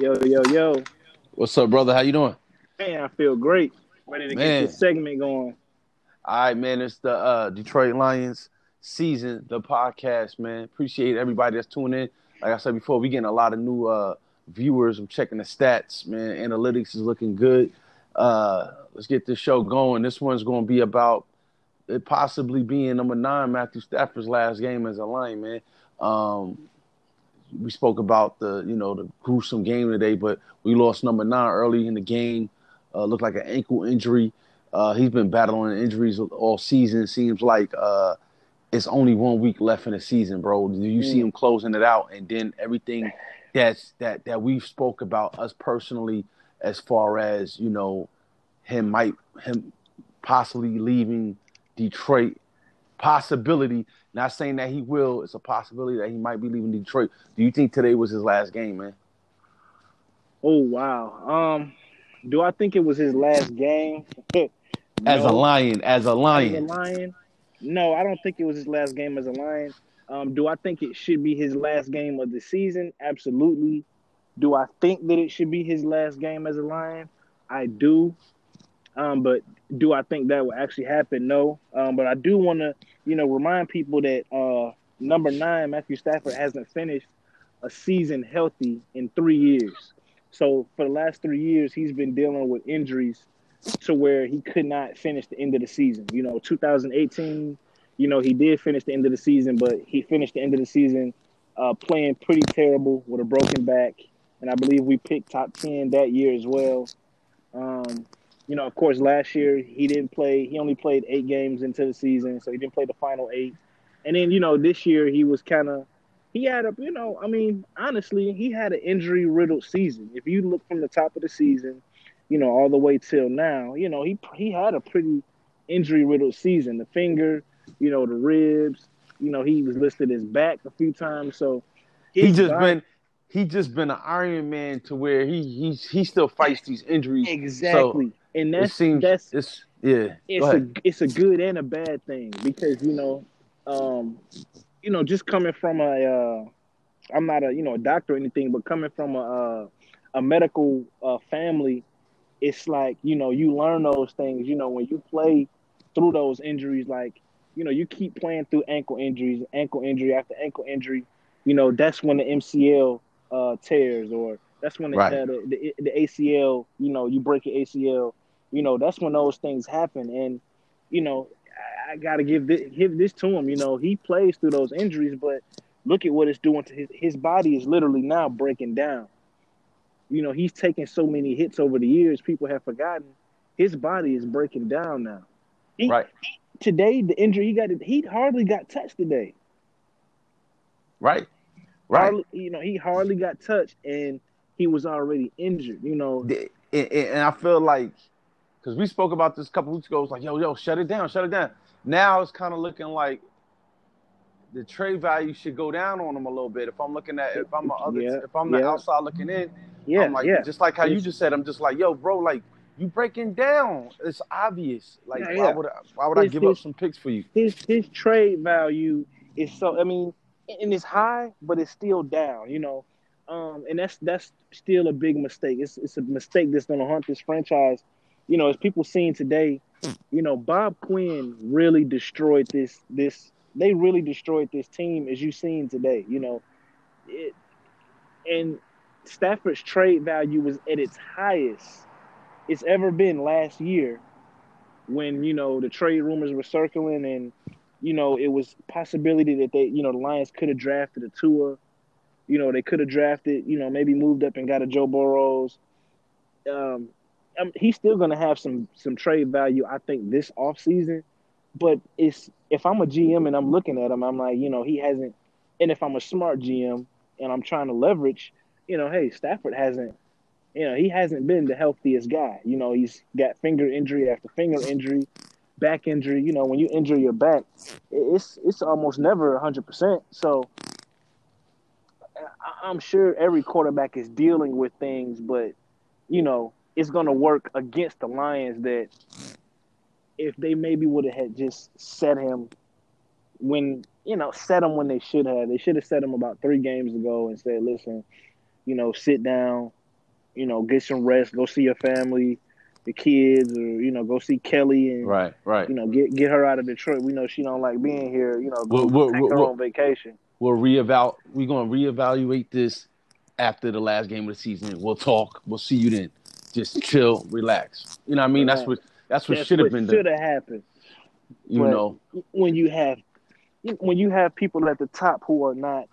Yo, yo, yo. What's up, brother? How you doing? Man, I feel great. Ready to Man. get this segment going. All right, man. It's the uh, Detroit Lions season, the podcast, man. Appreciate everybody that's tuning in. Like I said before, we getting a lot of new uh, viewers. I'm checking the stats, man. Analytics is looking good. Uh, let's get this show going. This one's going to be about it possibly being number nine, Matthew Stafford's last game as a Lion, man. Um, we spoke about the you know the gruesome game today, but we lost number nine early in the game. Uh, looked like an ankle injury. Uh, he's been battling injuries all season. Seems like uh, it's only one week left in the season, bro. Do you see Mm. him closing it out, and then everything that's that that we've spoke about us personally, as far as you know, him might him possibly leaving Detroit. Possibility. Not saying that he will. It's a possibility that he might be leaving Detroit. Do you think today was his last game, man? Oh wow. Um, do I think it was his last game? As a lion, as a As a lion. lion? No, I don't think it was his last game as a lion. Um, do I think it should be his last game of the season? Absolutely. Do I think that it should be his last game as a lion? I do. Um, but do I think that will actually happen? No. Um, but I do want to, you know, remind people that uh, number nine, Matthew Stafford, hasn't finished a season healthy in three years. So for the last three years, he's been dealing with injuries to where he could not finish the end of the season. You know, 2018, you know, he did finish the end of the season, but he finished the end of the season uh, playing pretty terrible with a broken back. And I believe we picked top 10 that year as well. Um, you know, of course, last year he didn't play. He only played eight games into the season, so he didn't play the final eight. And then, you know, this year he was kind of, he had a, you know, I mean, honestly, he had an injury riddled season. If you look from the top of the season, you know, all the way till now, you know, he he had a pretty injury riddled season. The finger, you know, the ribs, you know, he was listed as back a few times. So He just been he just been an Iron Man to where he he he still fights these injuries. exactly, and it that's seems that's it's yeah. It's a it's a good and a bad thing because you know, um, you know, just coming from a, uh, I'm not a you know a doctor or anything, but coming from a uh, a medical uh, family, it's like you know you learn those things. You know when you play through those injuries, like you know you keep playing through ankle injuries, ankle injury after ankle injury. You know that's when the MCL uh, tears, or that's when the, Right. uh, the, the the ACL. You know you break your ACL you know that's when those things happen and you know i, I got to give this, give this to him you know he plays through those injuries but look at what it's doing to his his body is literally now breaking down you know he's taken so many hits over the years people have forgotten his body is breaking down now he, Right. today the injury he got he hardly got touched today Right. Right. hardly, you know he hardly got touched and he was already injured you know and, and I feel like because we spoke about this a couple weeks ago, it's like, yo, yo, shut it down, shut it down. Now it's kind of looking like the trade value should go down on him a little bit. If I'm looking at, if I'm a other, Yeah, if I'm the yeah. outside looking in, yeah I'm like, yeah just like how you just said, I'm just like, yo, bro, like you breaking down. It's obvious. Like, Yeah, why would I, why would I It's- give up some picks for you? his his trade value is so I mean, and it's high, but it's still down, you know. Um, and that's that's still a big mistake. It's it's a mistake that's gonna haunt this franchise. You know, as people seen today, you know, Bob Quinn really destroyed this this they really destroyed this team as you seen today, you know. It and Stafford's trade value was at its highest it's ever been last year when, you know, the trade rumors were circling and you know, it was possibility that they, you know, the Lions could have drafted a Tua. You know, they could have drafted, you know, maybe moved up and got a Joe Burrows. Um, um, he's still going to have some some trade value, I think, this offseason. But it's if I'm a GM and I'm looking at him, I'm like, you know, he hasn't. And if I'm a smart GM and I'm trying to leverage, you know, hey, Stafford hasn't, you know, he hasn't been the healthiest guy. You know, he's got finger injury after finger injury back injury. You know, when you injure your back, it's it's almost never hundred percent. So I- I'm sure every quarterback is dealing with things, but you know, it's going to work against the Lions that if they maybe would have had just set him when you know set him when they should have. They should have set him about three games ago and said, "Listen, you know, sit down. you know, get some rest, go see your family, the kids, or you know, go see Kelly and Right, right. you know, get get her out of Detroit. We know she don't like being here. You know, go What- what- take what- her on vacation. We'll reeval. We're gonna reevaluate this after the last game of the season. We'll talk. We'll see you then. Just chill, relax. You know what I mean? That's what that's what should have been should have happened You but- know. when you have when you have people at the top who are not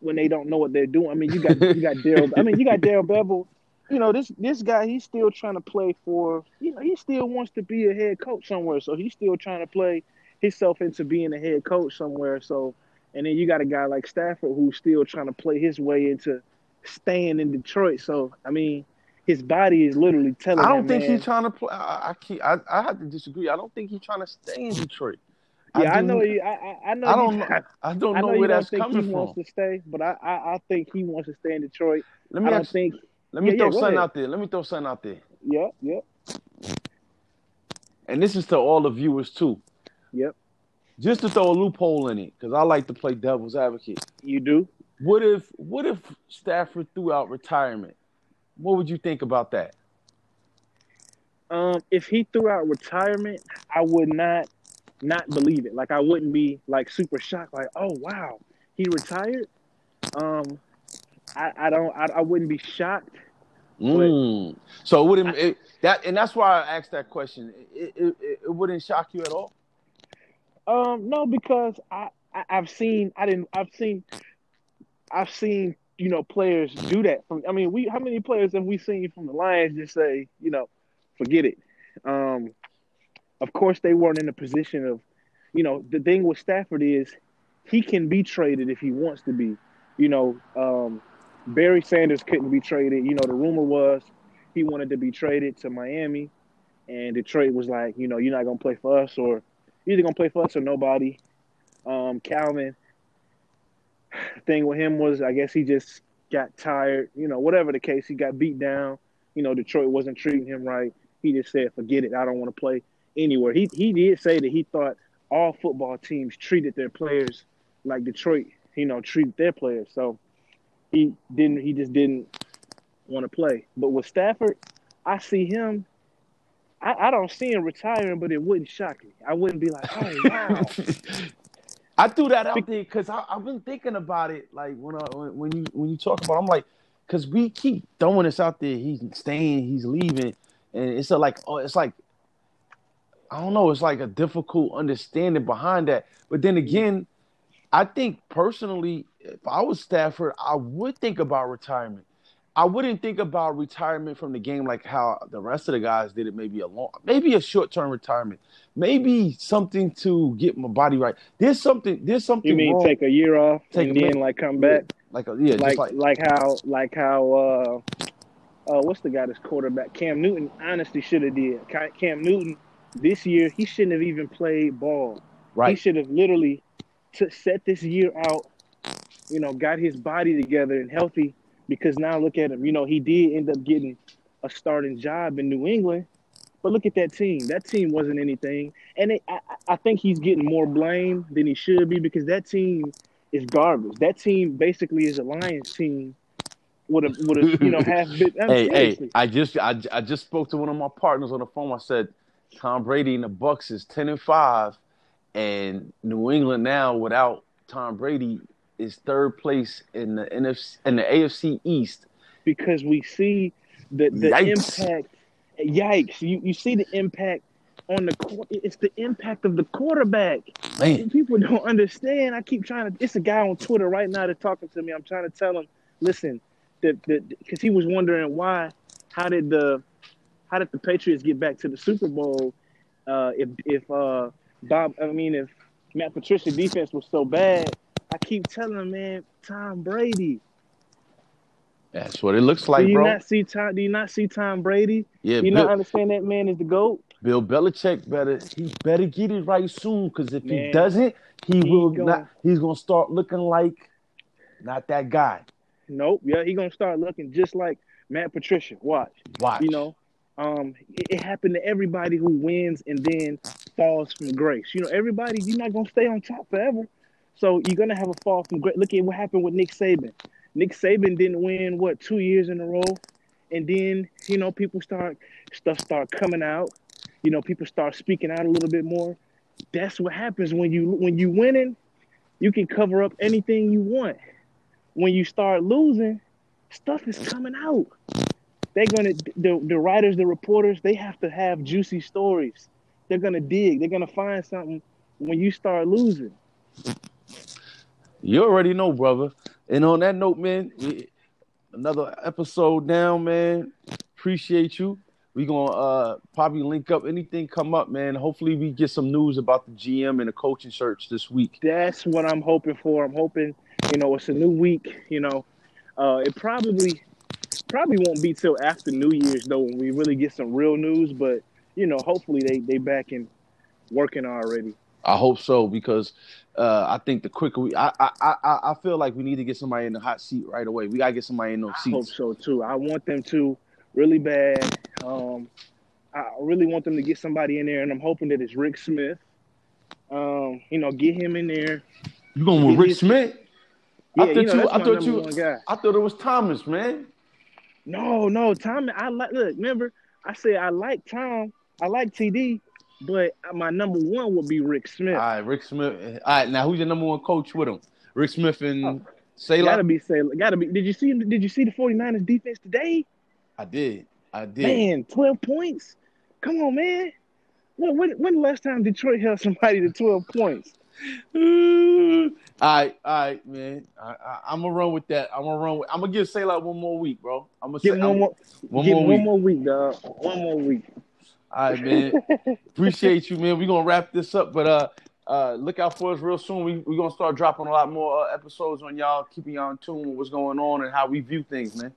when they don't know what they're doing. I mean, you got you got Darrell. I mean, you got Darrell Bevell. You know this this guy. He's still trying to play for. You know, he still wants to be a head coach somewhere. So he's still trying to play himself into being a head coach somewhere. So, and then you got a guy like Stafford who's still trying to play his way into staying in Detroit. So I mean, his body is literally telling. I don't him, think he's trying to play. I, I can't. I, I have to disagree. I don't think he's trying to stay in Detroit. Yeah, I, do- know. You, I, I- I know. I don't know. I don't know, I know where don't that's think coming he from. wants to stay, but I, I, I think he wants to stay in Detroit. Let I me don't ask, think. Let me yeah, throw yeah, something ahead. out there. Let me throw something out there. Yeah, yeah. And this is to all the viewers too. yep. Just to throw a loophole in it, because I like to play devil's advocate. You do. What if what if Stafford threw out retirement? What would you think about that? Um, if he threw out retirement, I would not not believe it. Like I wouldn't be like super shocked. Like, oh wow, he retired. Um, I, I don't. I, I wouldn't be shocked. Mm. So it wouldn't it, that, and that's why I asked that question. It, it, it, wouldn't shock you at all. Um, no, because I, I I've seen. I didn't. I've seen. I've seen. You know, players do that. From I mean, we how many players have we seen from the Lions just say, you know, forget it. Um, of course, they weren't in a position of, you know, the thing with Stafford is he can be traded if he wants to be. You know, um, Barry Sanders couldn't be traded. You know, the rumor was he wanted to be traded to Miami, and Detroit was like, you know, you're not gonna play for us, or you're either gonna play for us or nobody. Um, Calvin, thing with him was, I guess he just got tired. You know, whatever the case, he got beat down. You know, Detroit wasn't treating him right. He just said, "Forget it. I don't want to play anywhere." He he did say that he thought all football teams treated their players like Detroit, you know, treated their players. So he didn't. He just didn't want to play. But with Stafford, I see him. I, I don't see him retiring, but it wouldn't shock me. I wouldn't be like, "Oh wow." I threw that out there because I've been thinking about it. Like when I, when you when you talk about, it, I'm like, because we keep throwing this out there. He's staying, he's leaving, and it's a like, oh, it's like, I don't know. It's like a difficult understanding behind that. But then again, I think personally, if I was Stafford, I would think about retirement. I wouldn't think about retirement from the game like how the rest of the guys did it. Maybe a long, maybe a short term retirement, maybe something to get my body right. There's something. There's something. You mean wrong. take a year off Take and a then minute. like come back? like a, yeah, like, like like how like how uh uh what's the guy that's quarterback Cam Newton honestly should have did Cam Newton this year he shouldn't have even played ball Right. he should have literally t- set this year out you know got his body together and healthy because now look at him you know he did end up getting a starting job in New England but look at that team that team wasn't anything and it, I, I think he's getting more blame than he should be because that team is garbage. That team basically is a Lions team with a with a you know half bit. I'm Hey, hey! I just I, I just spoke to one of my partners on the phone. I said Tom Brady and the Bucks is ten and five, and New England now without Tom Brady is third place in the NFC in the AFC East. because we see the the Yikes. impact. Yikes! You you see the impact on the it's the impact of the quarterback. Man, People don't understand. I keep trying to. It's a guy on Twitter right now that's talking to me. I'm trying to tell him, listen, that because he was wondering why, how did the, how did the Patriots get back to the Super Bowl, uh, if if uh Bob, I mean if Matt Patricia defense was so bad. I keep telling him, man, Tom Brady. that's what it looks like, do you bro. not see Tom? Do you not see Tom Brady? yeah, Do you Bill, not understand that man is the goat? Bill Belichick better he better get it right soon because if he doesn't, he, he will gonna- not. He's gonna start looking like not that guy. Nope. Yeah, he gonna start looking just like Matt Patricia. Watch. Watch. You know, um, it, it happened to everybody who wins and then falls from grace. You know, everybody, you're not gonna stay on top forever. So you're gonna have a fall from grace. Look at what happened with Nick Saban. Nick Saban didn't win what two years in a row, and then you know people start stuff start coming out. You know, people start speaking out a little bit more. That's what happens when you when you winning. You can cover up anything you want. When you start losing, stuff is coming out. They're gonna the the writers, the reporters, they have to have juicy stories. They're gonna dig. They're gonna find something when you start losing. You already know, brother. And on that note, man, we, another episode down, man. Appreciate you. We gonna uh, probably link up anything come up, man. Hopefully, we get some news about the GM and the coaching search this week. That's what I'm hoping for. I'm hoping, you know, it's a new week. You know, uh, it probably probably won't be till after New Year's though when we really get some real news. But you know, hopefully they they back in working already. I hope so because uh, I think the quicker we, I, I, I, I feel like we need to get somebody in the hot seat right away. We gotta get somebody in those seats. I hope so too. I want them to really bad. Um, I really want them to get somebody in there, and I'm hoping that it's Rick Smith. Um, you know, get him in there. You going with Rick his, Smith? Yeah, I thought you, know, you I thought you, I thought it was Thomas, man. No, no, Thomas. I like. Look, remember, I said I like Tom. I like TD, but my number one would be Rick Smith. All right, Rick Smith. All right, now who's your number one coach with him? Rick Smith and oh, Saleh? Gotta be Saleh. Gotta be. Did you see Did you see the 49ers defense today? I did. I did. Man, 12 points. Come on, man. When, when, when last time Detroit held somebody to 12 points? all right, all right, man. I, am gonna run with that. I'm gonna run. With, I'm gonna give Saleh one more week, bro. I'm gonna give say, one more. One more week. One more week, dog. One more week. All right, man. Appreciate you, man. We're gonna wrap this up, but uh, uh, look out for us real soon. We we're gonna start dropping a lot more uh, episodes on y'all, keeping y'all in tune with what's going on and how we view things, man.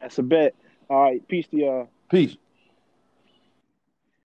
That's a bet. All right, peace to y'all. Peace.